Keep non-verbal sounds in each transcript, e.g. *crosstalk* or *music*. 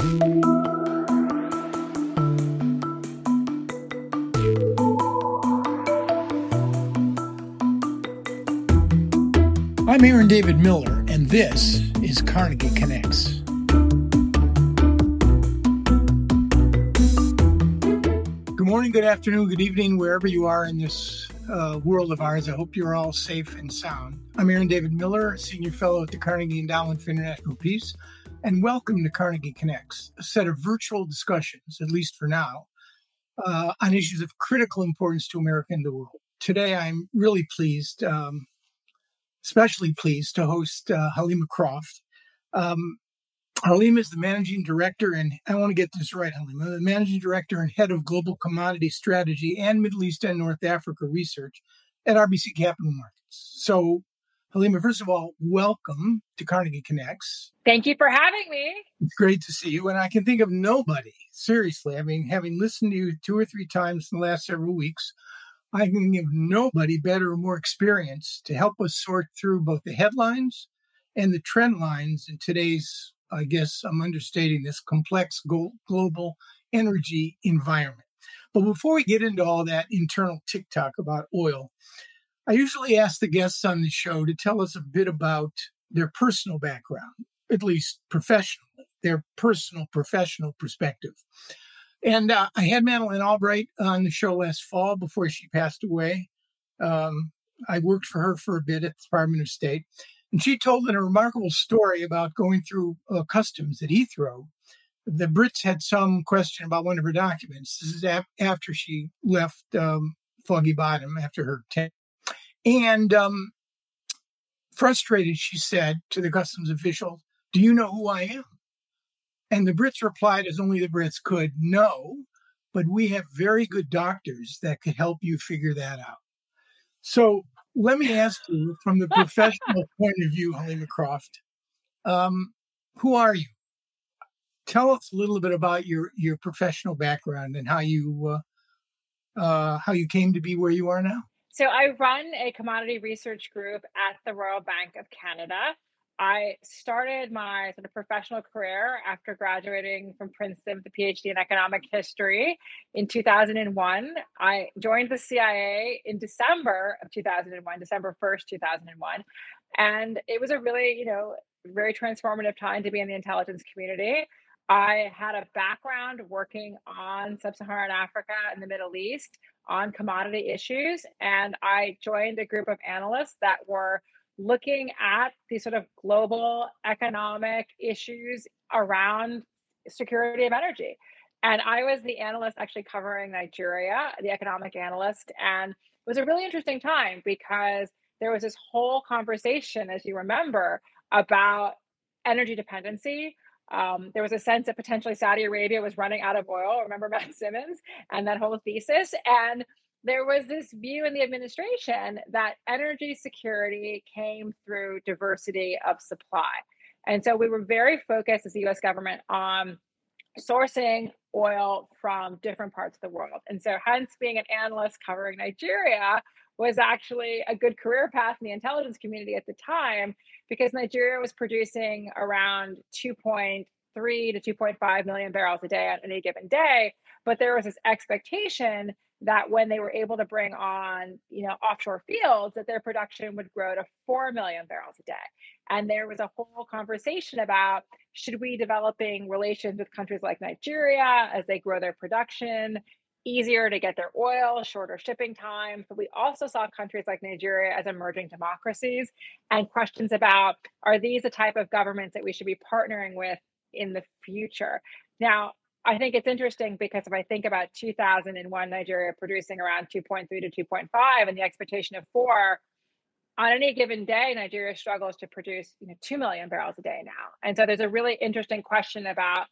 I'm Aaron David Miller, and this is Carnegie Connects. Good morning, good afternoon, good evening, wherever you are in this uh, world of ours. I hope you're all safe and sound. I'm Aaron David Miller, Senior Fellow at the Carnegie Endowment for International Peace, and welcome to Carnegie Connects, a set of virtual discussions, at least for now, uh, on issues of critical importance to America and the world. Today, I'm really pleased. Um, especially pleased to host uh, Helima Croft. Um, Helima is the managing director, and I want to get this right, Helima, the managing director and head of global commodity strategy and Middle East and North Africa research at RBC Capital Markets. So, Helima, first of all, welcome to Carnegie Connects. Thank you for having me. It's great to see you. And I can think of nobody, seriously. I mean, having listened to you two or three times in the last several weeks, I can give nobody better or more experience to help us sort through both the headlines and the trend lines in today's, I guess I'm understating this, complex global energy environment. But before we get into all that internal TikTok about oil, I usually ask the guests on the show to tell us a bit about their personal background, at least professionally, their personal professional perspective. And uh, I had Madeleine Albright on the show last fall before she passed away. Um, I worked for her for a bit at the Department of State. And she told a remarkable story about going through uh, customs at Heathrow. The Brits had some question about one of her documents. This is after she left um, Foggy Bottom, after her tenure. And um, frustrated, she said to the customs official, Do you know who I am? And the Brits replied, as only the Brits could, no, but we have very good doctors that could help you figure that out. So let me ask you from the professional *laughs* point of view, Helima Croft, um, who are you? Tell us a little bit about your, your professional background and how you uh, uh, how you came to be where you are now. So I run a commodity research group at the Royal Bank of Canada. I started my sort of professional career after graduating from Princeton with a PhD in economic history in 2001. I joined the CIA in December of 2001, December 1st, 2001. And it was a really, you know, very transformative time to be in the intelligence community. I had a background working on sub Saharan Africa and the Middle East on commodity issues. And I joined a group of analysts that were looking at these sort of global economic issues around security of energy. And I was the analyst actually covering Nigeria, the economic analyst. And it was a really interesting time because there was this whole conversation, as you remember, about energy dependency. Um, there was a sense that potentially Saudi Arabia was running out of oil. Remember *laughs* Matt Simmons and that whole thesis? And there was this view in the administration that energy security came through diversity of supply. And so we were very focused as the US government on sourcing oil from different parts of the world. And so, hence, being an analyst covering Nigeria was actually a good career path in the intelligence community at the time because Nigeria was producing around 2.3 to 2.5 million barrels a day on any given day. But there was this expectation that when they were able to bring on you know offshore fields that their production would grow to 4 million barrels a day and there was a whole conversation about should we developing relations with countries like nigeria as they grow their production easier to get their oil shorter shipping times but we also saw countries like nigeria as emerging democracies and questions about are these the type of governments that we should be partnering with in the future now I think it's interesting because if I think about 2001, Nigeria producing around 2.3 to 2.5 and the expectation of four, on any given day, Nigeria struggles to produce you know, 2 million barrels a day now. And so there's a really interesting question about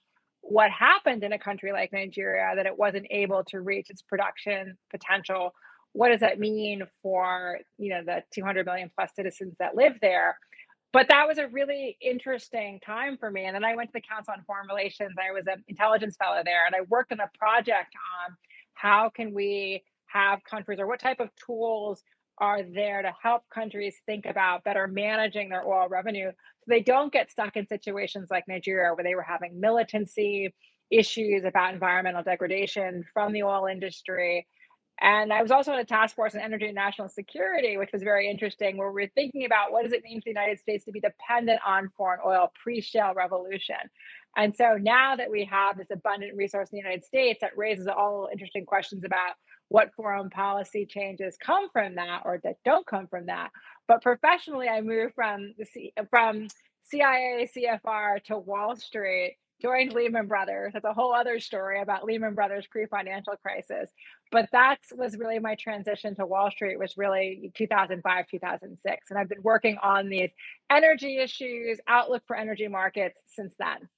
what happened in a country like Nigeria that it wasn't able to reach its production potential. What does that mean for you know the 200 million plus citizens that live there? but that was a really interesting time for me. And then I went to the Council on Foreign Relations. I was an intelligence fellow there, and I worked on a project on how can we have countries or what type of tools are there to help countries think about better managing their oil revenue so they don't get stuck in situations like Nigeria where they were having militancy issues about environmental degradation from the oil industry. And I was also in a task force on energy and national security, which was very interesting, where we are thinking about what does it mean for the United States to be dependent on foreign oil pre-shale revolution. And so now that we have this abundant resource in the United States, that raises all interesting questions about what foreign policy changes come from that or that don't come from that. But professionally, I moved from the C- from CIA CFR to Wall Street, joined Lehman Brothers. That's a whole other story about Lehman Brothers pre-financial crisis. But that was really my transition to Wall Street was really 2005, 2006. And I've been working on these energy issues, outlook for energy markets since then.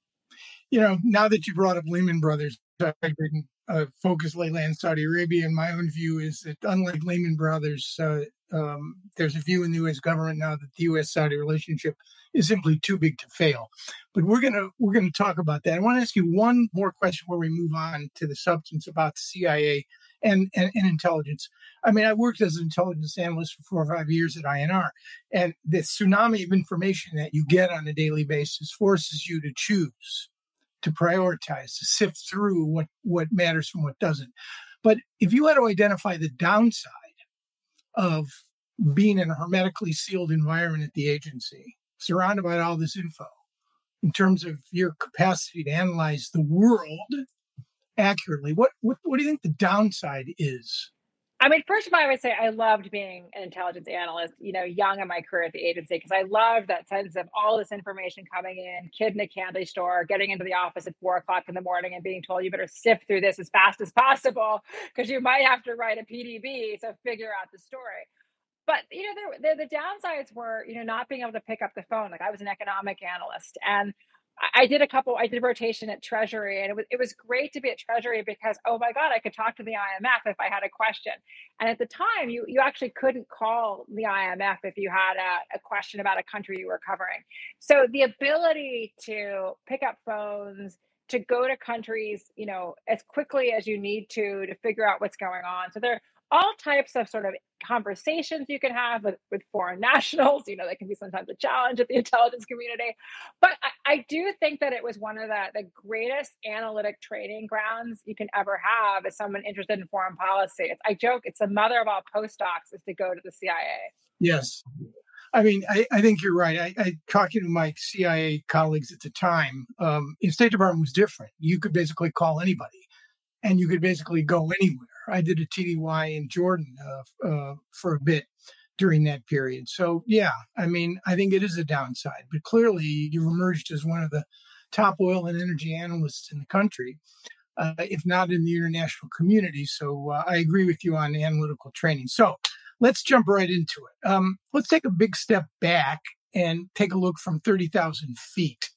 You know, now that you brought up Lehman Brothers, I've been uh, focus on Saudi Arabia, and my own view is that unlike Lehman Brothers, uh, um, there's a view in the U.S. government now that the U.S.-Saudi relationship is simply too big to fail. But we're gonna we're gonna talk about that. I want to ask you one more question before we move on to the substance about the CIA and, and, and intelligence. I mean, I worked as an intelligence analyst for four or five years at INR, and the tsunami of information that you get on a daily basis forces you to choose to prioritize, to sift through what, what matters from what doesn't. But if you had to identify the downside of being in a hermetically sealed environment at the agency, surrounded by all this info, in terms of your capacity to analyze the world accurately, what, what, what do you think the downside is? I mean, first of all, I would say I loved being an intelligence analyst, you know, young in my career at the agency, because I loved that sense of all this information coming in, kid in a candy store, getting into the office at four o'clock in the morning and being told you better sift through this as fast as possible because you might have to write a PDB, so figure out the story. But you know, the downsides were, you know, not being able to pick up the phone. Like I was an economic analyst, and I did a couple, I did rotation at Treasury, and it was it was great to be at Treasury because oh my God, I could talk to the IMF if I had a question. And at the time, you you actually couldn't call the IMF if you had a, a question about a country you were covering. So the ability to pick up phones, to go to countries, you know, as quickly as you need to to figure out what's going on. So there are all types of sort of conversations you can have with, with foreign *laughs* nationals. You know, that can be sometimes a challenge at the intelligence community. But I, I, do think that it was one of the, the greatest analytic training grounds you can ever have as someone interested in foreign policy. It's, I joke, it's the mother of all postdocs is to go to the CIA. Yes. I mean, I, I think you're right. I, I talking to my CIA colleagues at the time, um, the State Department was different. You could basically call anybody and you could basically go anywhere I did a TDY in Jordan uh, uh, for a bit during that period. So, yeah, I mean, I think it is a downside, but clearly you've emerged as one of the top oil and energy analysts in the country, uh, if not in the international community. So, uh, I agree with you on analytical training. So, let's jump right into it. Um, let's take a big step back and take a look from 30,000 feet.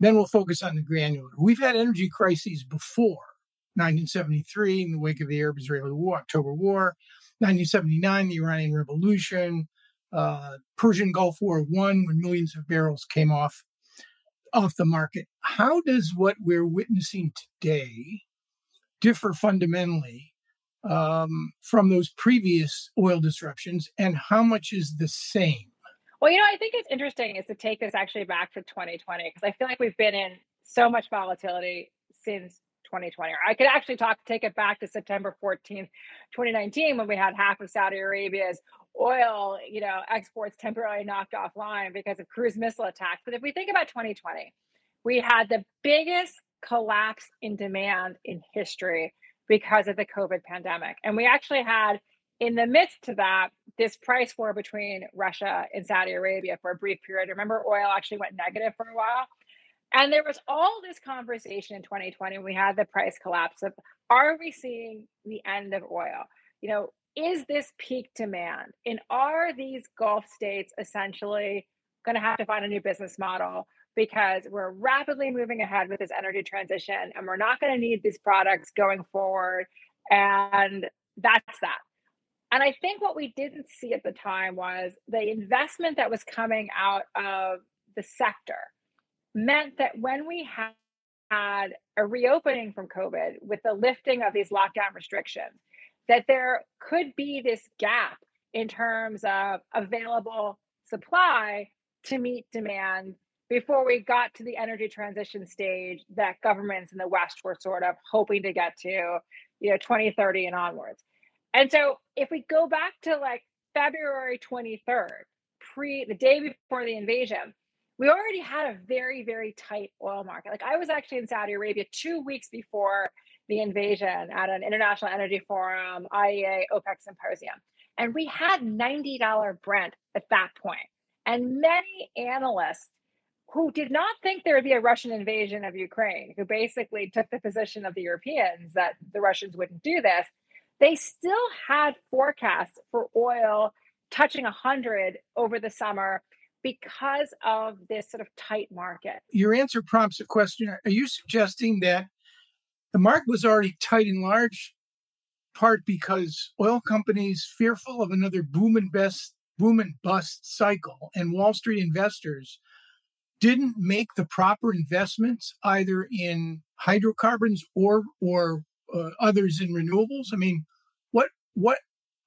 Then we'll focus on the granular. We've had energy crises before 1973 in the wake of the Arab-Israeli War, October War, 1979 the Iranian Revolution, uh, Persian Gulf War One, when millions of barrels came off off the market. How does what we're witnessing today differ fundamentally um, from those previous oil disruptions, and how much is the same? Well, you know, I think it's interesting is to take this actually back to 2020 because I feel like we've been in so much volatility since 2020. Or I could actually talk, take it back to September 14th, 2019, when we had half of Saudi Arabia's oil, you know, exports temporarily knocked offline because of cruise missile attacks. But if we think about 2020, we had the biggest collapse in demand in history because of the COVID pandemic. And we actually had in the midst of that, this price war between Russia and Saudi Arabia for a brief period. Remember, oil actually went negative for a while. And there was all this conversation in 2020. when We had the price collapse of are we seeing the end of oil? You know, is this peak demand? And are these Gulf states essentially going to have to find a new business model because we're rapidly moving ahead with this energy transition and we're not going to need these products going forward? And that's that. And I think what we didn't see at the time was the investment that was coming out of the sector meant that when we had a reopening from COVID with the lifting of these lockdown restrictions, that there could be this gap in terms of available supply to meet demand before we got to the energy transition stage that governments in the West were sort of hoping to get to, you know, 2030 and onwards. And so if we go back to like February 23rd, pre the day before the invasion, we already had a very, very tight oil market. Like I was actually in Saudi Arabia two weeks before the invasion at an International Energy Forum, IEA, OPEC symposium. And we had $90 Brent at that point. And many analysts who did not think there would be a Russian invasion of Ukraine, who basically took the position of the Europeans that the Russians wouldn't do this, they still had forecasts for oil touching 100 over the summer because of this sort of tight market. Your answer prompts a question. Are you suggesting that the market was already tight in large part because oil companies fearful of another boom and bust boom and bust cycle and Wall Street investors didn't make the proper investments either in hydrocarbons or or uh, others in renewables? I mean, what what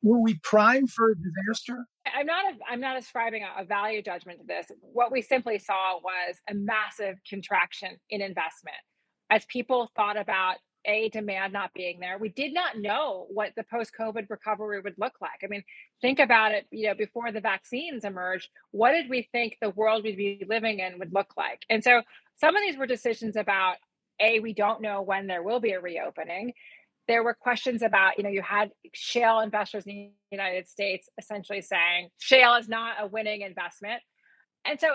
were we primed for a disaster? I'm not a, I'm not ascribing a, a value judgment to this. What we simply saw was a massive contraction in investment as people thought about a demand not being there. We did not know what the post-COVID recovery would look like. I mean, think about it, you know, before the vaccines emerged, what did we think the world we'd be living in would look like? And so some of these were decisions about a we don't know when there will be a reopening there were questions about, you know, you had shale investors in the United States essentially saying shale is not a winning investment. And so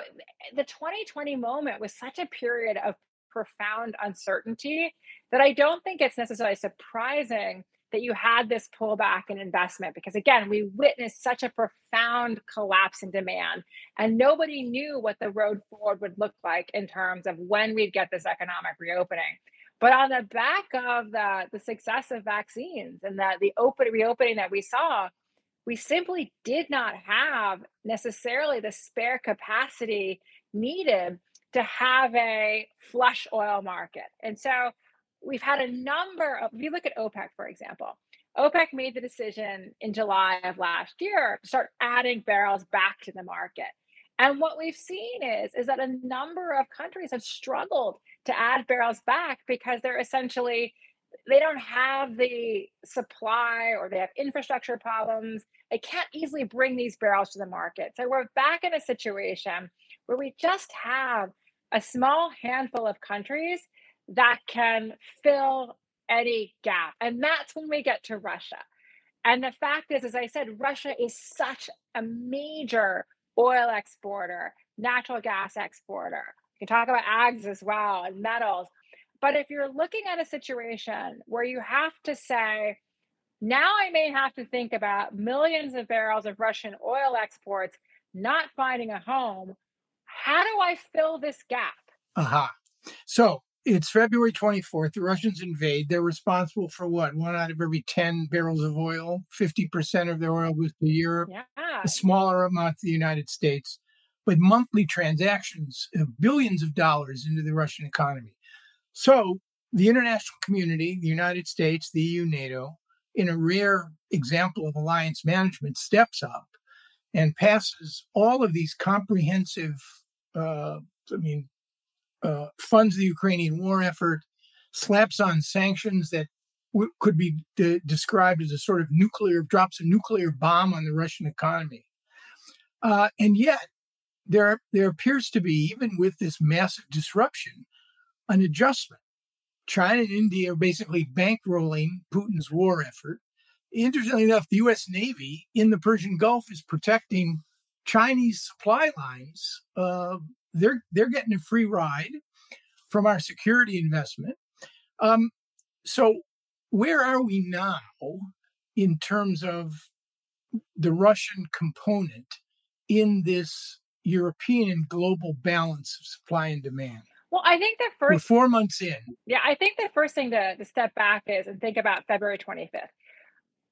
the 2020 moment was such a period of profound uncertainty that I don't think it's necessarily surprising that you had this pullback in investment because again we witnessed such a profound collapse in demand and nobody knew what the road forward would look like in terms of when we'd get this economic reopening but on the back of the, the success of vaccines and that the open reopening that we saw, we simply did not have necessarily the spare capacity needed to have a flush oil market. And so we've had a number of, if you look at OPEC, for example, OPEC made the decision in July of last year to start adding barrels back to the market. And what we've seen is, is that a number of countries have struggled to add barrels back because they're essentially they don't have the supply or they have infrastructure problems. They can't easily bring these barrels to the market. So we're back in a situation where we just have a small handful of countries that can fill any gap. And that's when we get to Russia. And the fact is, as I said, Russia is such a major oil exporter, natural gas exporter. You can talk about ags as well and metals. But if you're looking at a situation where you have to say, now I may have to think about millions of barrels of Russian oil exports not finding a home, how do I fill this gap? Aha. Uh-huh. So it's February 24th. The Russians invade. They're responsible for what? One out of every 10 barrels of oil. 50% of their oil goes to Europe. Yeah. A smaller amount to the United States. With monthly transactions of billions of dollars into the Russian economy. So the international community, the United States, the EU, NATO, in a rare example of alliance management, steps up and passes all of these comprehensive, uh, I mean, uh, funds the Ukrainian war effort, slaps on sanctions that w- could be de- described as a sort of nuclear, drops a nuclear bomb on the Russian economy. Uh, and yet, there, there appears to be, even with this massive disruption, an adjustment. China and India are basically bankrolling Putin's war effort. Interestingly enough, the U.S. Navy in the Persian Gulf is protecting Chinese supply lines uh, they're they're getting a free ride from our security investment. Um, so where are we now in terms of the Russian component in this European and global balance of supply and demand? Well, I think the 1st We're four months in. Yeah, I think the first thing to, to step back is and think about February 25th.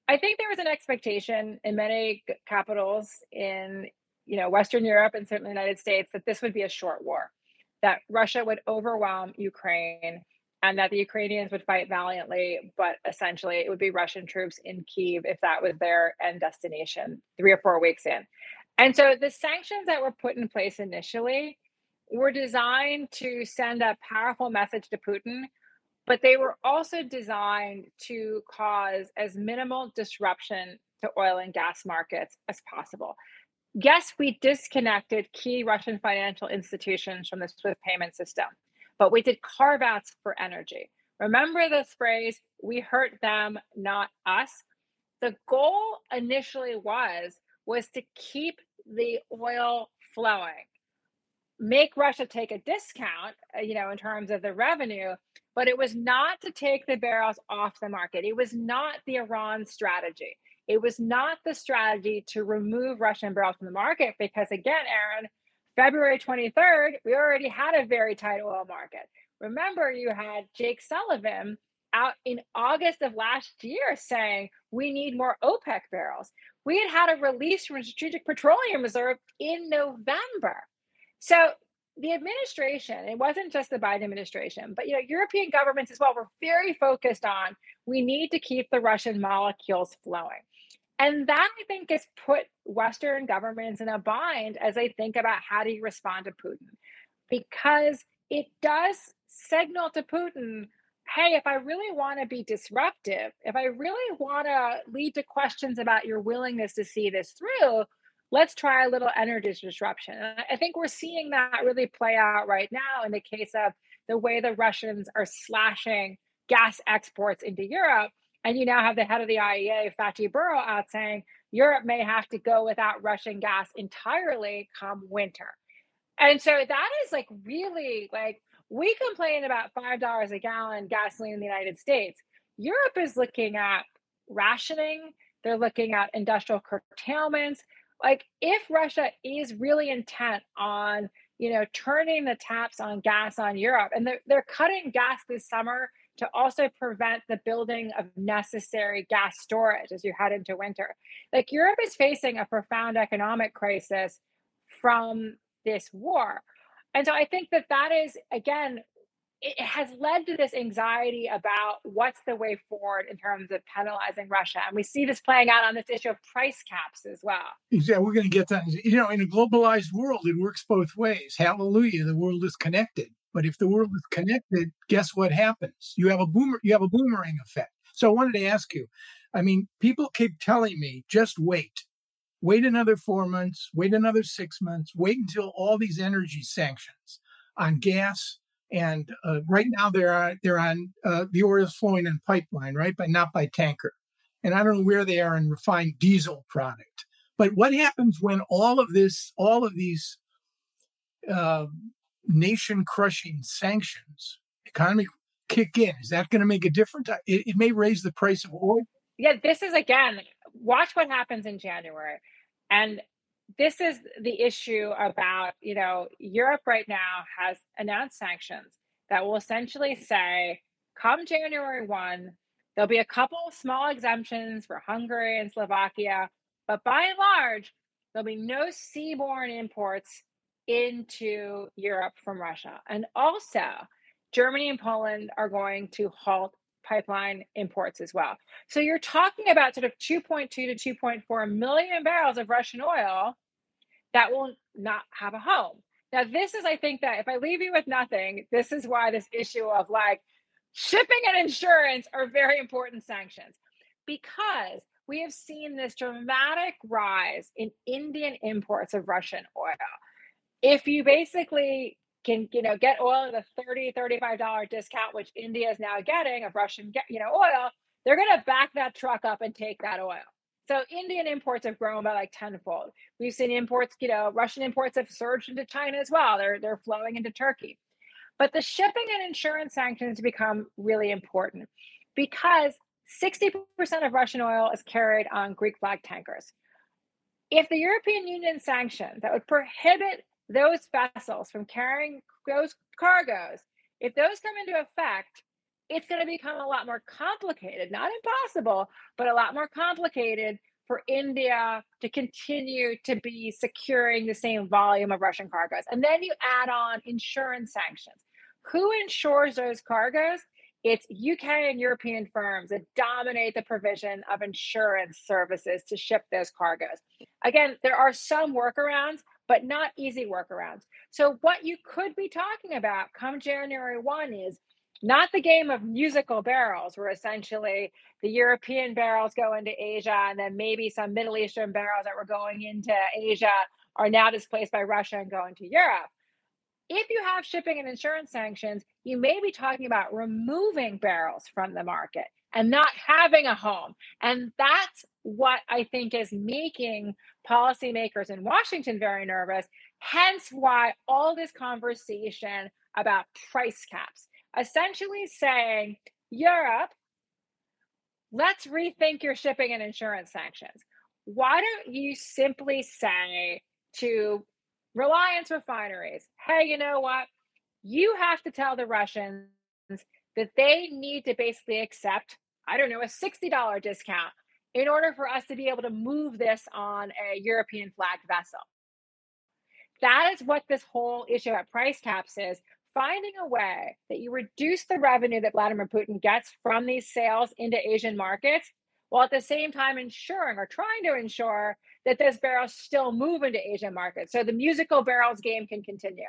I think there was an expectation in many capitals in you know, Western Europe and certainly the United States that this would be a short war, that Russia would overwhelm Ukraine and that the Ukrainians would fight valiantly, but essentially it would be Russian troops in Kiev if that was their end destination three or four weeks in. And so the sanctions that were put in place initially were designed to send a powerful message to Putin, but they were also designed to cause as minimal disruption to oil and gas markets as possible. Yes, we disconnected key Russian financial institutions from the SWIFT payment system but we did carve outs for energy. Remember this phrase, we hurt them, not us. The goal initially was was to keep the oil flowing. Make Russia take a discount, uh, you know, in terms of the revenue, but it was not to take the barrels off the market. It was not the Iran strategy. It was not the strategy to remove Russian barrels from the market because, again, Aaron, February 23rd, we already had a very tight oil market. Remember, you had Jake Sullivan out in August of last year saying we need more OPEC barrels. We had had a release from Strategic Petroleum Reserve in November. So the administration, it wasn't just the Biden administration, but you know, European governments as well were very focused on we need to keep the Russian molecules flowing. And that I think has put Western governments in a bind as they think about how do you respond to Putin. Because it does signal to Putin, hey, if I really want to be disruptive, if I really want to lead to questions about your willingness to see this through, let's try a little energy disruption. I think we're seeing that really play out right now in the case of the way the Russians are slashing gas exports into Europe and you now have the head of the IEA, Fatih Birol, out saying Europe may have to go without Russian gas entirely come winter. And so that is like really like we complain about $5 a gallon gasoline in the United States. Europe is looking at rationing, they're looking at industrial curtailments. Like if Russia is really intent on, you know, turning the taps on gas on Europe and they're, they're cutting gas this summer to also prevent the building of necessary gas storage as you head into winter. Like Europe is facing a profound economic crisis from this war. And so I think that that is, again, it has led to this anxiety about what's the way forward in terms of penalizing Russia. And we see this playing out on this issue of price caps as well. Yeah, We're going to get that. You know, in a globalized world, it works both ways. Hallelujah. The world is connected. But if the world is connected, guess what happens? You have a boomer, you have a boomerang effect. So I wanted to ask you, I mean, people keep telling me, just wait. Wait another four months, wait another six months, wait until all these energy sanctions on gas and uh, right now they're on, they're on uh, the oil is flowing in pipeline, right, but not by tanker. And I don't know where they are in refined diesel product. But what happens when all of this, all of these uh, nation crushing sanctions economy kick in? Is that going to make a difference? It, it, may raise the price of oil. Yeah, this is again, watch what happens in January. And this is the issue about, you know, Europe right now has announced sanctions that will essentially say, come January 1, there'll be a couple small exemptions for Hungary and Slovakia, but by and large, there'll be no seaborne imports into Europe from Russia. And also, Germany and Poland are going to halt pipeline imports as well. So you're talking about sort of 2.2 to 2.4 million barrels of Russian oil that will not have a home. Now, this is, I think, that if I leave you with nothing, this is why this issue of like shipping and insurance are very important sanctions because we have seen this dramatic rise in Indian imports of Russian oil if you basically can you know get oil at a 30 35 dollar discount which india is now getting of russian you know oil they're going to back that truck up and take that oil. So indian imports have grown by like tenfold. We've seen imports you know russian imports have surged into china as well. They're they're flowing into turkey. But the shipping and insurance sanctions become really important because 60% of russian oil is carried on greek flag tankers. If the european union sanctions that would prohibit those vessels from carrying those cargoes, if those come into effect, it's going to become a lot more complicated, not impossible, but a lot more complicated for India to continue to be securing the same volume of Russian cargoes. And then you add on insurance sanctions. Who insures those cargoes? it's UK and European firms that dominate the provision of insurance services to ship those cargoes. Again, there are some workarounds, but not easy workarounds. So, what you could be talking about come January 1 is not the game of musical barrels, where essentially the European barrels go into Asia and then maybe some Middle Eastern barrels that were going into Asia are now displaced by Russia and going to Europe. If you have shipping and insurance sanctions, you may be talking about removing barrels from the market and not having a home. And that's what I think is making policymakers in Washington very nervous. Hence, why all this conversation about price caps essentially saying, Europe, let's rethink your shipping and insurance sanctions. Why don't you simply say to Reliance refineries, hey, you know what? You have to tell the Russians that they need to basically accept, I don't know, a $60 discount in order for us to be able to move this on a European flagged vessel. That is what this whole issue at price caps is finding a way that you reduce the revenue that Vladimir Putin gets from these sales into Asian markets while at the same time ensuring or trying to ensure that those barrels still move into Asian markets. So the musical barrels game can continue.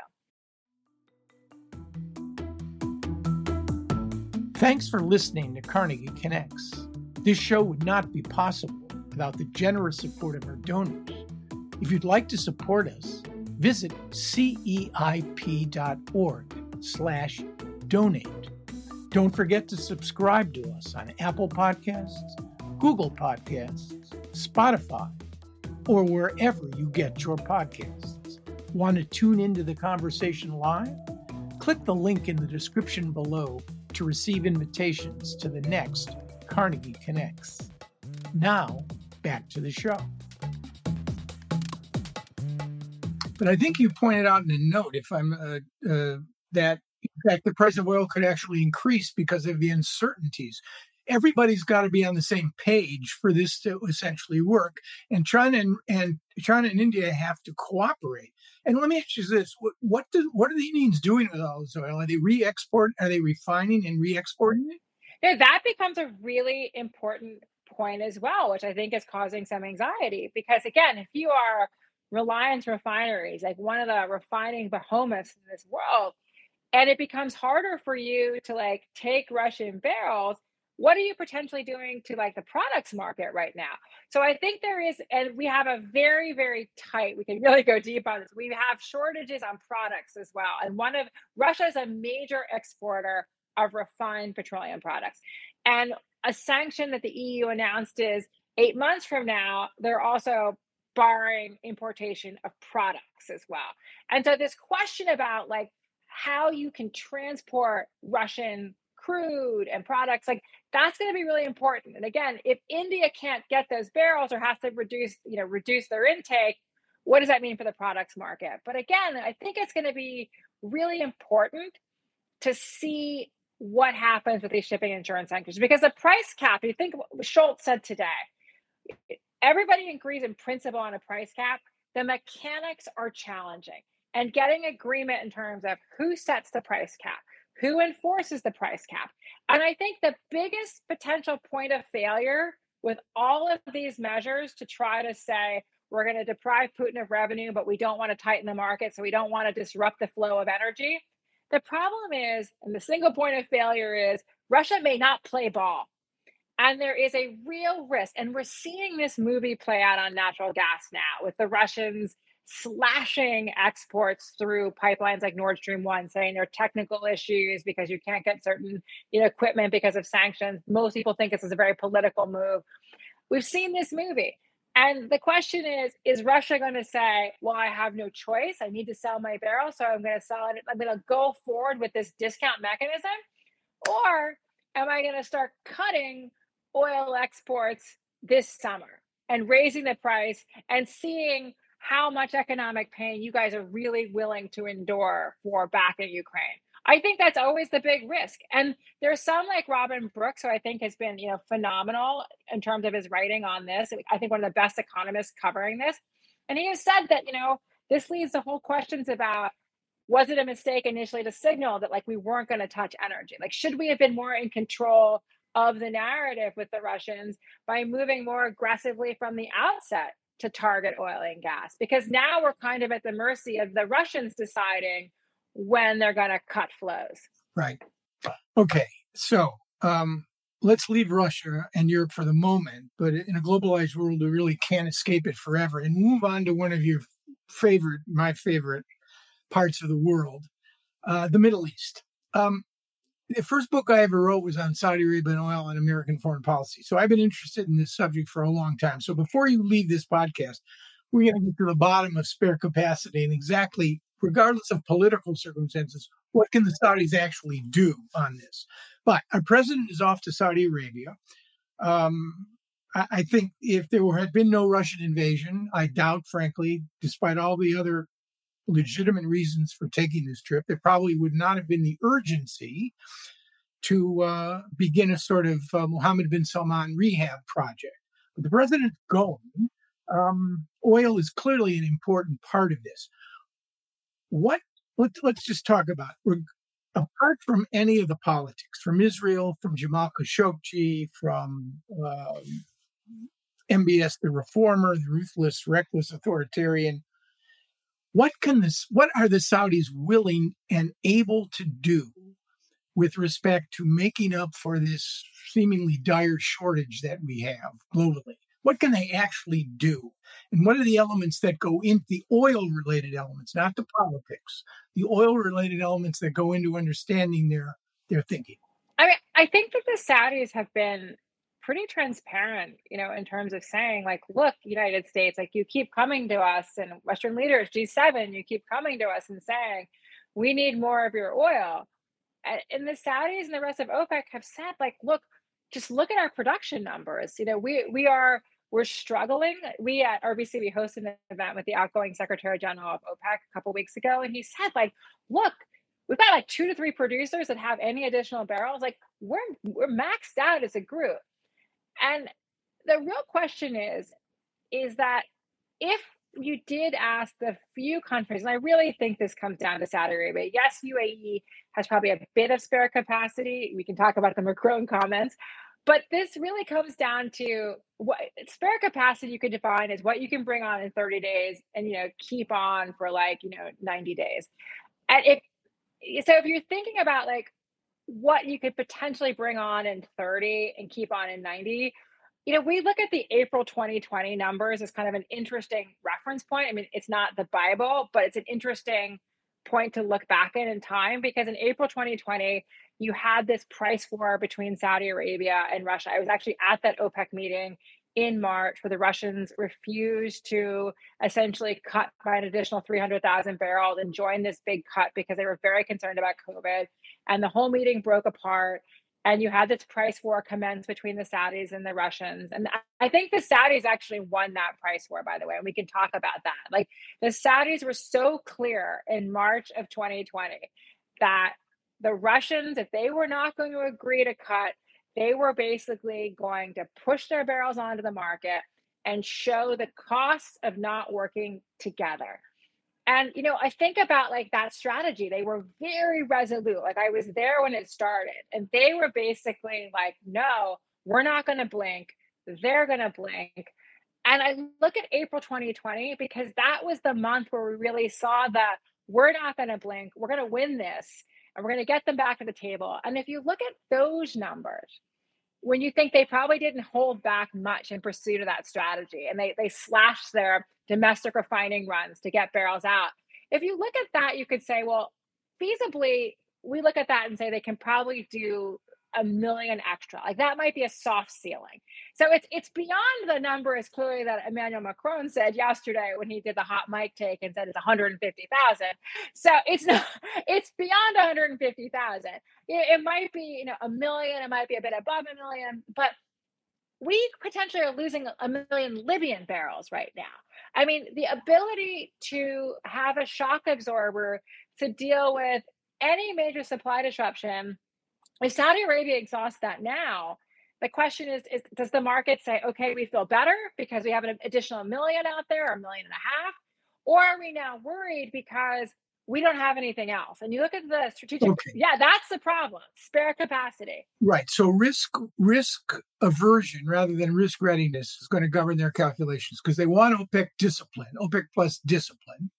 Thanks for listening to Carnegie Connects. This show would not be possible without the generous support of our donors. If you'd like to support us, visit ceip.org slash donate. Don't forget to subscribe to us on Apple Podcasts, Google Podcasts, Spotify, or wherever you get your podcasts. Want to tune into the conversation live? Click the link in the description below to receive invitations to the next Carnegie Connects. Now, back to the show. But I think you pointed out in a note, if I'm uh, uh, that in fact the price of oil could actually increase because of the uncertainties everybody's got to be on the same page for this to essentially work. And China and, and China and India have to cooperate. And let me ask you this: what what, do, what are the Indians doing with all this oil? Are they re-export? Are they refining and re-exporting it? Yeah, that becomes a really important point as well, which I think is causing some anxiety. Because again, if you are Reliance refineries, like one of the refining behemoths in this world, and it becomes harder for you to like take Russian barrels what are you potentially doing to like the products market right now? So i think there is and we have a very very tight we can really go deep on this we have shortages on products as well and one of russia is a major exporter of refined petroleum products and a sanction that the eu announced is eight months from now they're also barring importation of products as well. And so this question about like how you can transport russian crude and products like that's going to be really important. And again if india can't get those barrels or has to reduce you know reduce their intake what does that mean for the products market? But again i think it's going to be really important to see what happens with these shipping insurance sanctions because the price cap you think Scholz said today everybody agrees in principle on a price cap the mechanics are challenging and getting agreement in terms of who sets the price cap who enforces the price cap? And I think the biggest potential point of failure with all of these measures to try to say we're going to deprive Putin of revenue, but we don't want to tighten the market, so we don't want to disrupt the flow of energy. The problem is, and the single point of failure is, Russia may not play ball. And there is a real risk. And we're seeing this movie play out on natural gas now with the Russians slashing exports through pipelines like Nord Stream 1, saying there are technical issues because you can't get certain you know, equipment because of sanctions. Most people think this is a very political move. We've seen this movie. And the question is Is Russia going to say, well, I have no choice? I need to sell my barrel, so I'm going to sell it. I'm going to go forward with this discount mechanism? Or am I going to start cutting oil exports this summer and raising the price and seeing how much economic pain you guys are really willing to endure for back in Ukraine. I think that's always the big risk. And there's some like Robin Brooks, who I think has been, you know, phenomenal in terms of his writing on this. I think one of the best economists covering this. And he has said that, you know, this leads to whole questions about was it a mistake initially to signal that like we weren't going to touch energy? Like, should we have been more in control of the narrative with the Russians by moving more aggressively from the outset to target oil and gas? Because now we're kind of at the mercy of the Russians deciding when they're going to cut flows. Right. Okay. So um, let's leave Russia and Europe for the moment, but in a globalized world, we really can't escape it forever and move on to one of your favorite, my favorite parts of the world, uh, the Middle East. Um, the first book I ever wrote was on Saudi Arabian oil and American foreign policy. So I've been interested in this subject for a long time. So before you leave this podcast, we're going to get to the bottom of spare capacity and exactly, regardless of political circumstances, what can the Saudis actually do on this? But our president is off to Saudi Arabia. Um, I, I think if there were, had been no Russian invasion, I doubt, frankly, despite all the other legitimate reasons for taking this trip. There probably would not have been the urgency to uh, begin a sort of uh, Mohammed bin Salman rehab project. But the president's going. Um, oil is clearly an important part of this. What? Let's let's just talk about apart from any of the politics, from Israel, from Jamal Khashoggi, from um, MBS the reformer, the ruthless, reckless authoritarian what can this what are the Saudis willing and able to do with respect to making up for this seemingly dire shortage that we have globally? What can they actually do? And what are the elements that go into the oil related elements, not the politics, the oil related elements that go into understanding their their thinking? I mean, I think that the Saudis have been pretty transparent, you know, in terms of saying, like, look, United States, like you keep coming to us and Western leaders, G7, you keep coming to us and saying, we need more of your oil. And the Saudis and the rest of OPEC have said, like, look, just look at our production numbers. You know, we we are we're struggling. We at RBC we hosted an event with the outgoing Secretary General of OPEC a couple weeks ago, and he said, like, look, we've got like two to three producers that have any additional barrels. Like, we're we're maxed out as a group. And the real question is is that if you did ask the few countries, and I really think this comes down to Saudi Arabia. Yes, UAE has probably a bit of spare capacity. We can talk about the Macron comments, but this really comes down to what spare capacity you could define as what you can bring on in 30 days and you know keep on for like you know 90 days. And if so, if you're thinking about like what you could potentially bring on in 30 and keep on in 90 you know we look at the april 2020 numbers as kind of an interesting reference point. I mean it's not the bible but it's an interesting point to look back in in time because in april 2020 you had this price war between saudi arabia and russia. I was actually at that opec meeting in March, where the Russians refused to essentially cut by an additional 300,000 barrels and join this big cut because they were very concerned about COVID. And the whole meeting broke apart. And you had this price war commence between the Saudis and the Russians. And I think the Saudis actually won that price war, by the way. And we can talk about that. Like the Saudis were so clear in March of 2020 that the Russians, if they were not going to agree to cut, they were basically going to push their barrels onto the market and show the costs of not working together. And you know, I think about like that strategy. They were very resolute. Like I was there when it started, and they were basically like, "No, we're not going to blink. They're going to blink." And I look at April 2020 because that was the month where we really saw that we're not going to blink. We're going to win this and we're going to get them back to the table. And if you look at those numbers, when you think they probably didn't hold back much in pursuit of that strategy and they, they slashed their domestic refining runs to get barrels out. If you look at that, you could say, well, feasibly, we look at that and say they can probably do a million extra. Like that might be a soft ceiling. So it's it's beyond the number as clearly that Emmanuel Macron said yesterday when he did the hot mic take and said it's 150,000. So it's not *laughs* it's beyond 150,000. It, it might be, you know, a million, it might be a bit above a million, but we potentially are losing a million Libyan barrels right now. I mean, the ability to have a shock absorber to deal with any major supply disruption if Saudi Arabia exhausts that now, the question is, is does the market say, okay, we feel better because we have an additional million out there, or a million and a half? Or are we now worried because we don't have anything else. And you look at the strategic, okay. yeah, that's the problem. Spare capacity. Right. So risk risk aversion rather than risk readiness is going to govern their calculations because they want OPEC discipline, OPEC plus discipline.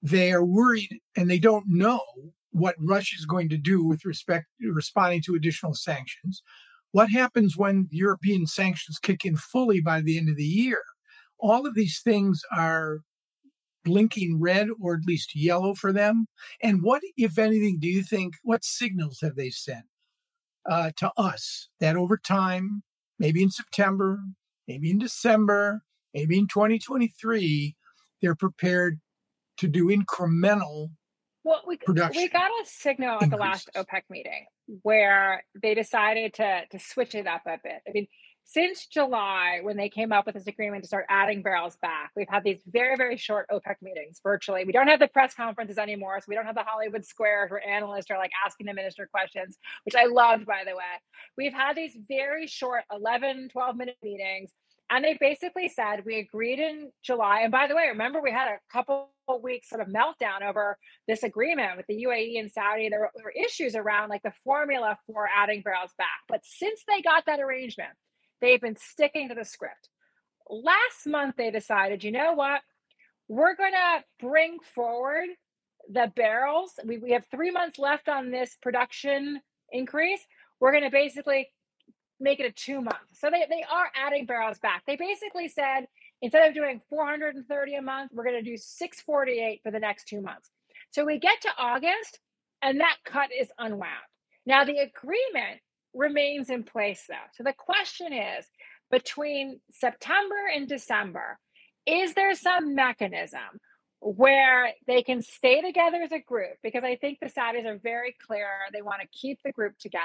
They are worried and they don't know what Russia is going to do with respect to responding to additional sanctions. What happens when European sanctions kick in fully by the end of the year? All of these things are blinking red or at least yellow for them? And what, if anything, do you think, what signals have they sent uh, to us that over time, maybe in September, maybe in December, maybe in 2023, they're prepared to do incremental well, we, production we got a signal at increases. the last OPEC meeting where they decided to to switch it up a bit. I mean, since July, when they came up with this agreement to start adding barrels back, we've had these very, very short OPEC meetings virtually. We don't have the press conferences anymore. So we don't have the Hollywood Squares where analysts are like asking the minister questions, which I loved, by the way. We've had these very short 11, 12 minute meetings. And they basically said we agreed in July. And by the way, remember we had a couple weeks sort of meltdown over this agreement with the UAE and Saudi. There were, there were issues around like the formula for adding barrels back. But since they got that arrangement, They've been sticking to the script. Last month, they decided, you know what? We're going to bring forward the barrels. We, we have three months left on this production increase. We're going to basically make it a two month. So they, they are adding barrels back. They basically said instead of doing 430 a month, we're going to do 648 for the next two months. So we get to August and that cut is unwound. Now, the agreement remains in place though. So the question is between September and December, is there some mechanism where they can stay together as a group? Because I think the Saudis are very clear they want to keep the group together.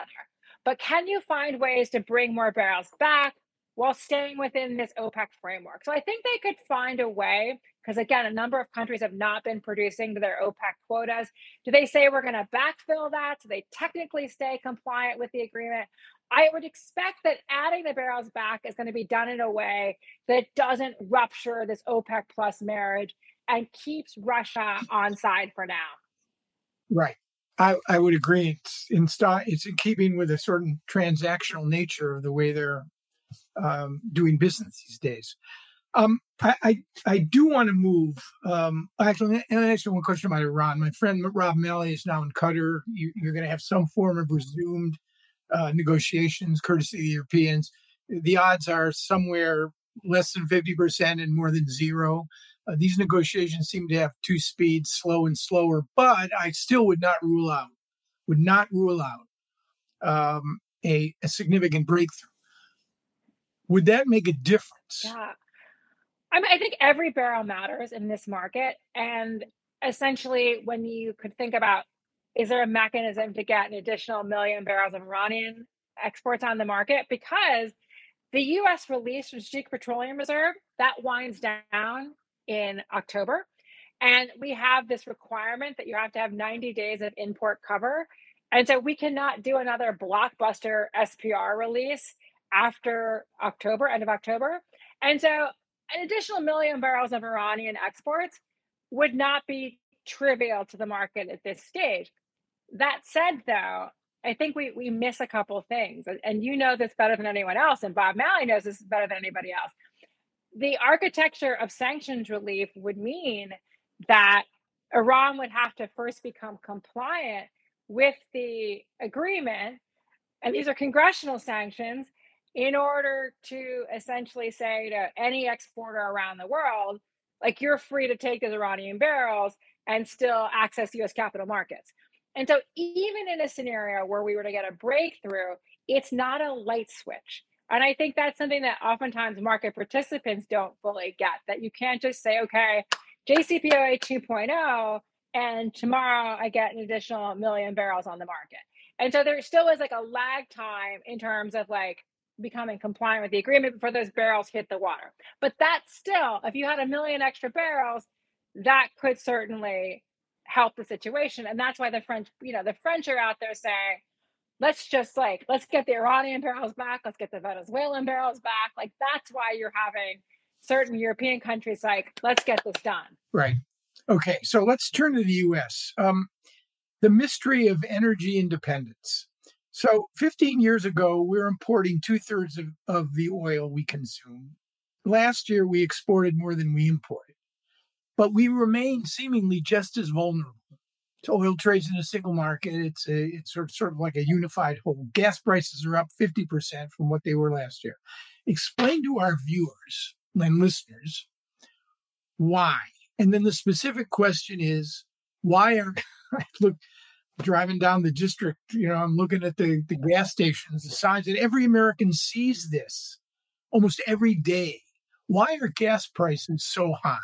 But can you find ways to bring more barrels back while staying within this OPEC framework? So I think they could find a way because again, a number of countries have not been producing to their OPEC quotas. Do they say we're going to backfill that? Do they technically stay compliant with the agreement? I would expect that adding the barrels back is going to be done in a way that doesn't rupture this OPEC plus marriage and keeps Russia on side for now. Right. I, I would agree. It's in st- it's in keeping with a certain transactional nature of the way they're um, doing business these days. Um, I, I, I do want to move. Um, actually, and I ask you one question about Iran. My friend Rob Malley is now in Qatar. You, are going to have some form of resumed uh, negotiations, courtesy of the Europeans. The odds are somewhere less than fifty percent and more than zero. Uh, these negotiations seem to have two speeds, slow and slower. But I still would not rule out, would not rule out um, a, a significant breakthrough. Would that make a difference? Yeah. I, mean, I think every barrel matters in this market. And essentially, when you could think about is there a mechanism to get an additional million barrels of Iranian exports on the market? Because the US release from Strategic Petroleum Reserve that winds down in October. And we have this requirement that you have to have 90 days of import cover. And so we cannot do another blockbuster SPR release after October, end of October. And so an additional million barrels of Iranian exports would not be trivial to the market at this stage. That said, though, I think we, we miss a couple things, and you know this better than anyone else, and Bob Malley knows this better than anybody else. The architecture of sanctions relief would mean that Iran would have to first become compliant with the agreement, and these are congressional sanctions, in order to essentially say to any exporter around the world, like you're free to take those Iranian barrels and still access US capital markets. And so, even in a scenario where we were to get a breakthrough, it's not a light switch. And I think that's something that oftentimes market participants don't fully get that you can't just say, okay, JCPOA 2.0, and tomorrow I get an additional million barrels on the market. And so there still is like a lag time in terms of like becoming compliant with the agreement before those barrels hit the water. But that still, if you had a million extra barrels, that could certainly help the situation. And that's why the French, you know, the French are out there saying, let's just like, let's get the Iranian barrels back, let's get the Venezuelan barrels back. Like that's why you're having certain European countries like, let's get this done. Right. Okay, so let's turn to the US. Um, the mystery of energy independence. So, 15 years ago, we were importing two thirds of, of the oil we consume. Last year, we exported more than we imported, but we remain seemingly just as vulnerable to oil trades in a single market. It's a, it's sort of, sort of like a unified whole. Gas prices are up 50% from what they were last year. Explain to our viewers and listeners why. And then the specific question is why are, *laughs* look, driving down the district, you know, I'm looking at the, the gas stations, the signs, and every American sees this almost every day. Why are gas prices so high?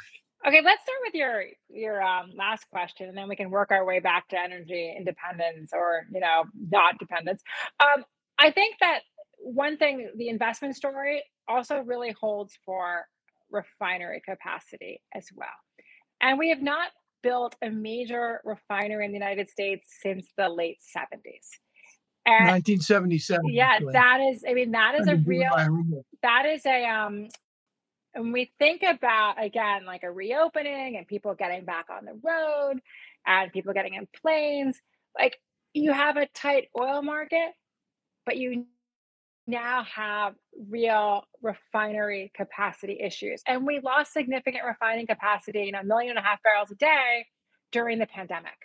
Okay, let's start with your your um, last question, and then we can work our way back to energy independence or you know not dependence. Um, I think that one thing the investment story also really holds for refinery capacity as well, and we have not built a major refinery in the United States since the late seventies. And 1977. Yeah, actually. that is. I mean, that is a real. That is a um and we think about again like a reopening and people getting back on the road and people getting in planes like you have a tight oil market but you now have real refinery capacity issues. And we lost significant refining capacity you know a million and a half barrels a day during the pandemic.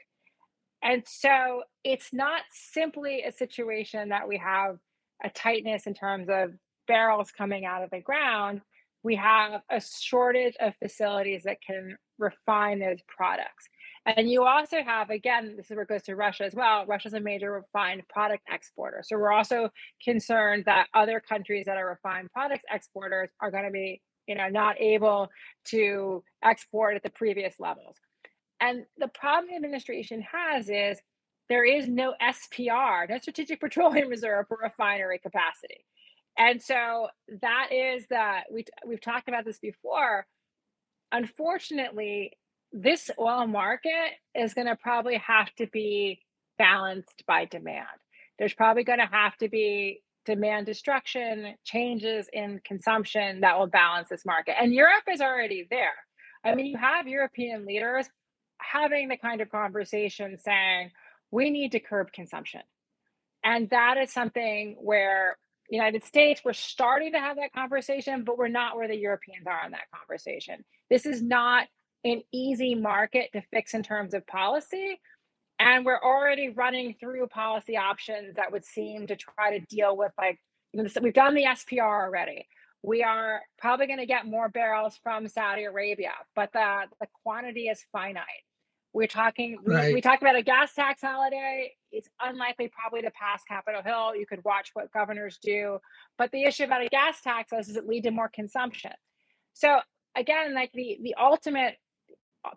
And so it's not simply a situation that we have a tightness in terms of barrels coming out of the ground. We have a shortage of facilities that can refine those products. And you also have, again, this is where it goes to Russia as well. Russia's a major refined product exporter. So we're also concerned that other countries that are refined products exporters are going to be, you know, not able to export at the previous levels. And the problem the administration has is there is no SPR, no strategic *laughs* petroleum reserve for refinery capacity. And so that is that we we've talked about this before. Unfortunately, this oil market is going to probably have to be balanced by demand. There's probably going to have to be demand destruction, changes in consumption that will balance this market. And Europe is already there. I mean, you have European leaders having the kind of conversation saying, we need to curb consumption. And that is something where United States, we're starting to have that conversation, but we're not where the Europeans are on that conversation. This is not an easy market to fix in terms of policy. And we're already running through policy options that would seem to try to deal with, like, you know, we've done the SPR already. We are probably going to get more barrels from Saudi Arabia, but the, the quantity is finite. We're talking, right. we, we talked about a gas tax holiday. It's unlikely probably to pass Capitol Hill. You could watch what governors do. But the issue about a gas tax is, it lead to more consumption? So again, like the the ultimate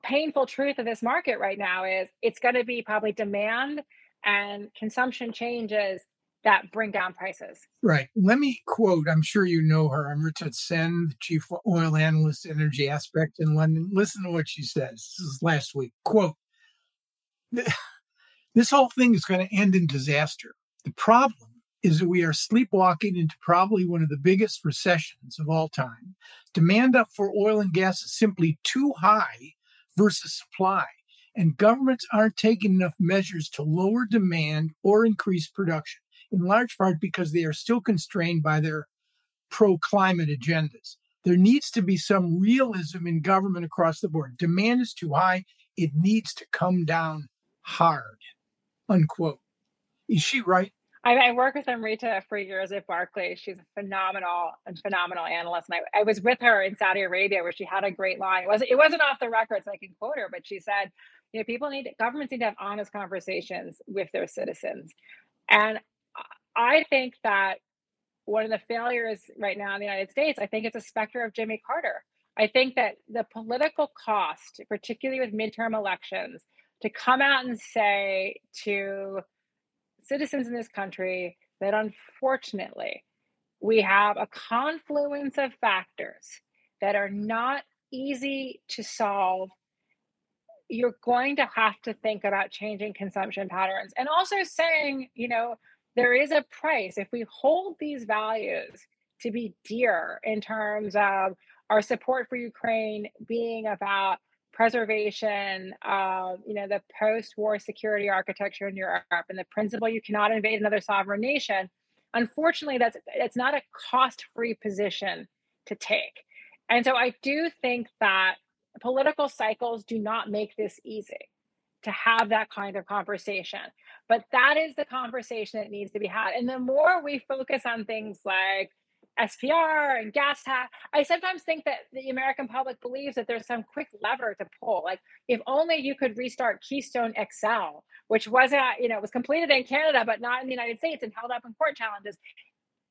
painful truth of this market right now is it's going to be probably demand and consumption changes that bring down prices. Right. Let me quote, I'm sure you know her, Amrita Sen, the chief oil analyst, energy aspect in London. Listen to what she says. This is last week. Quote, this whole thing is going to end in disaster. The problem is that we are sleepwalking into probably one of the biggest recessions of all time. Demand up for oil and gas is simply too high versus supply, and governments aren't taking enough measures to lower demand or increase production in large part because they are still constrained by their pro climate agendas. There needs to be some realism in government across the board. Demand is too high. It needs to come down hard. Unquote. Is she right? I, I work with Amrita for years at Barclays. She's a phenomenal and phenomenal analyst. And I, I was with her in Saudi Arabia where she had a great line. It wasn't, it wasn't off the record, so I can quote her, but she said, you know, people need governments need to have honest conversations with their citizens. And I think that one of the failures right now in the United States, I think it's a specter of Jimmy Carter. I think that the political cost, particularly with midterm elections, to come out and say to citizens in this country that unfortunately we have a confluence of factors that are not easy to solve you're going to have to think about changing consumption patterns and also saying you know there is a price. If we hold these values to be dear in terms of our support for Ukraine being about preservation of you know the post-war security architecture in Europe and the principle you cannot invade another sovereign nation, unfortunately, that's it's not a cost-free position to take. And so I do think that political cycles do not make this easy to have that kind of conversation. But that is the conversation that needs to be had. And the more we focus on things like SPR and gas tax. I sometimes think that the American public believes that there's some quick lever to pull. Like if only you could restart Keystone XL, which wasn't, you know, was completed in Canada but not in the United States and held up in court challenges.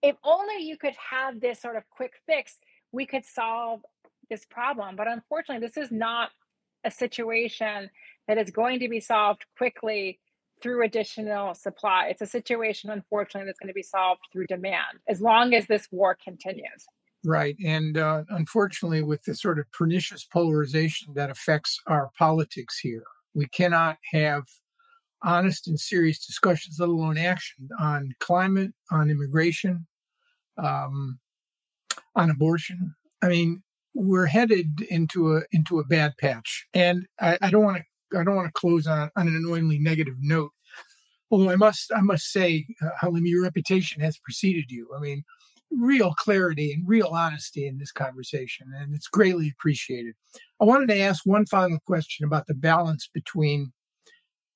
If only you could have this sort of quick fix, we could solve this problem. But unfortunately, this is not a situation that is going to be solved quickly through additional supply. It's a situation, unfortunately, that's going to be solved through demand as long as this war continues. Right. And uh, unfortunately, with the sort of pernicious polarization that affects our politics here, we cannot have honest and serious discussions, let alone action, on climate, on immigration, um, on abortion. I mean, we're headed into a into a bad patch, and I, I don't want to I don't want to close on, on an annoyingly negative note. Although I must I must say, uh, Halim, your reputation has preceded you. I mean, real clarity and real honesty in this conversation, and it's greatly appreciated. I wanted to ask one final question about the balance between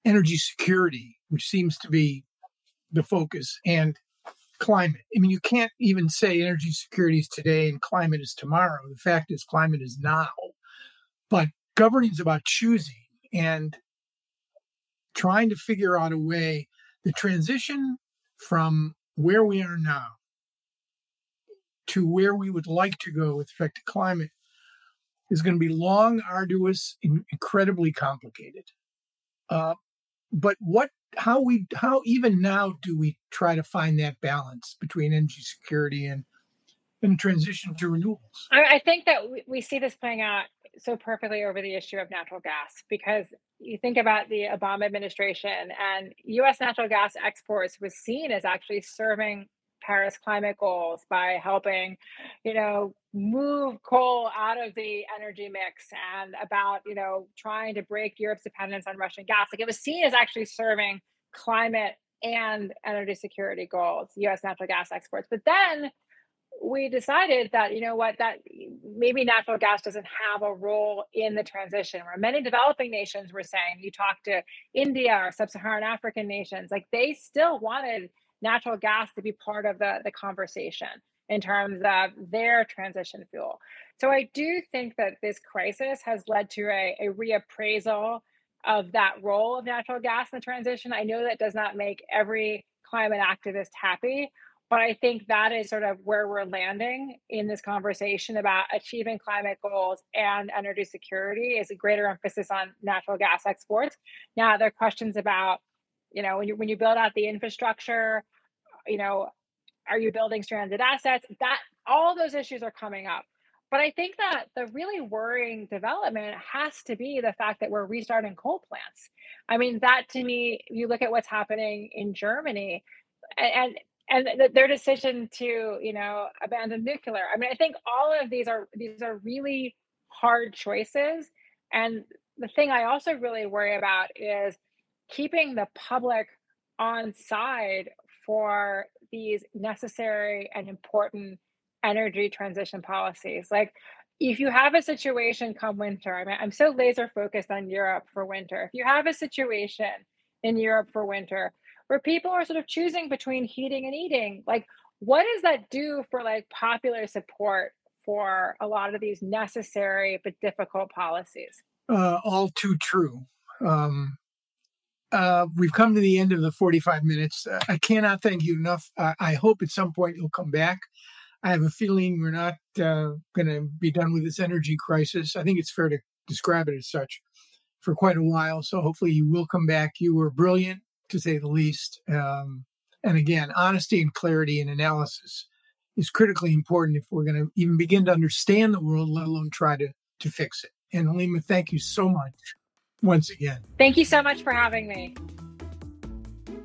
energy security, which seems to be the focus, and climate. I mean, you can't even say energy security is today and climate is tomorrow. The fact is, climate is now. But governing is about choosing and trying to figure out a way the transition from where we are now to where we would like to go with respect to climate is going to be long, arduous, and incredibly complicated. Uh, but what, how we, how even now do we try to find that balance between energy security and and transition to renewables? I, I think that we, we see this playing out so perfectly over the issue of natural gas because you think about the Obama administration and US natural gas exports was seen as actually serving Paris climate goals by helping, you know, move coal out of the energy mix and about, you know, trying to break Europe's dependence on Russian gas. Like it was seen as actually serving climate and energy security goals, US natural gas exports. But then we decided that you know what that maybe natural gas doesn't have a role in the transition where many developing nations were saying you talk to india or sub-saharan african nations like they still wanted natural gas to be part of the, the conversation in terms of their transition fuel. So i do think that this crisis has led to a, a reappraisal of that role of natural gas in the transition. I know that does not make every climate activist happy but I think that is sort of where we're landing in this conversation about achieving climate goals and energy security is a greater emphasis on natural gas exports. Now, there are questions about, you know, when you when you build out the infrastructure, you know, are you building stranded assets? That all those issues are coming up. But I think that the really worrying development has to be the fact that we're restarting coal plants. I mean, that to me, you look at what's happening in Germany, and, and th- their decision to you know abandon nuclear. I mean i think all of these are these are really hard choices. And the thing i also really worry about is keeping the public on side for these necessary and important energy transition policies. Like if you have a situation come winter i mean i'm so laser focused on europe for winter. If you have a situation in europe for winter where people are sort of choosing between heating and eating like what does that do for like popular support for a lot of these necessary but difficult policies? Uh, all too true. Um, uh, we've come to the end of the 45 minutes. Uh, i cannot thank you enough. I hope at some point you'll come back. I have a feeling we're not uh, going to be done with this energy crisis. I think it's fair to describe it as such for quite a while so hopefully you will come back. You were brilliant to say the least. Um, and again, honesty and clarity and analysis is critically important if we're going to even begin to understand the world, let alone try to, to fix it. And Helima, thank you so much once again. Thank you so much for having me.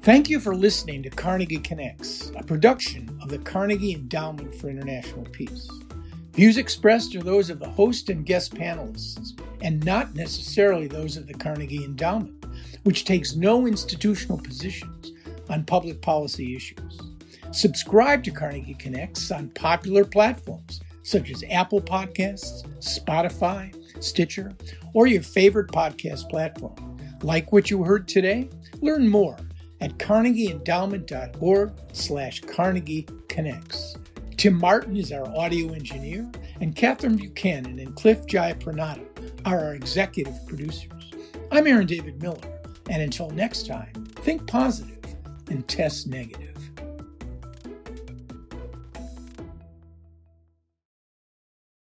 Thank you for listening to Carnegie Connects, a production of the Carnegie Endowment for International Peace. Views expressed are those of the host and guest panelists and not necessarily those of the Carnegie Endowment, which takes no institutional positions on public policy issues. Subscribe to Carnegie Connects on popular platforms such as Apple Podcasts, Spotify, Stitcher, or your favorite podcast platform. Like what you heard today? Learn more at carnegieendowment.org slash Carnegie Connects. Tim Martin is our audio engineer, and Catherine Buchanan and Cliff Jayapranada are our executive producers. I'm Aaron David Miller, and until next time, think positive and test negative.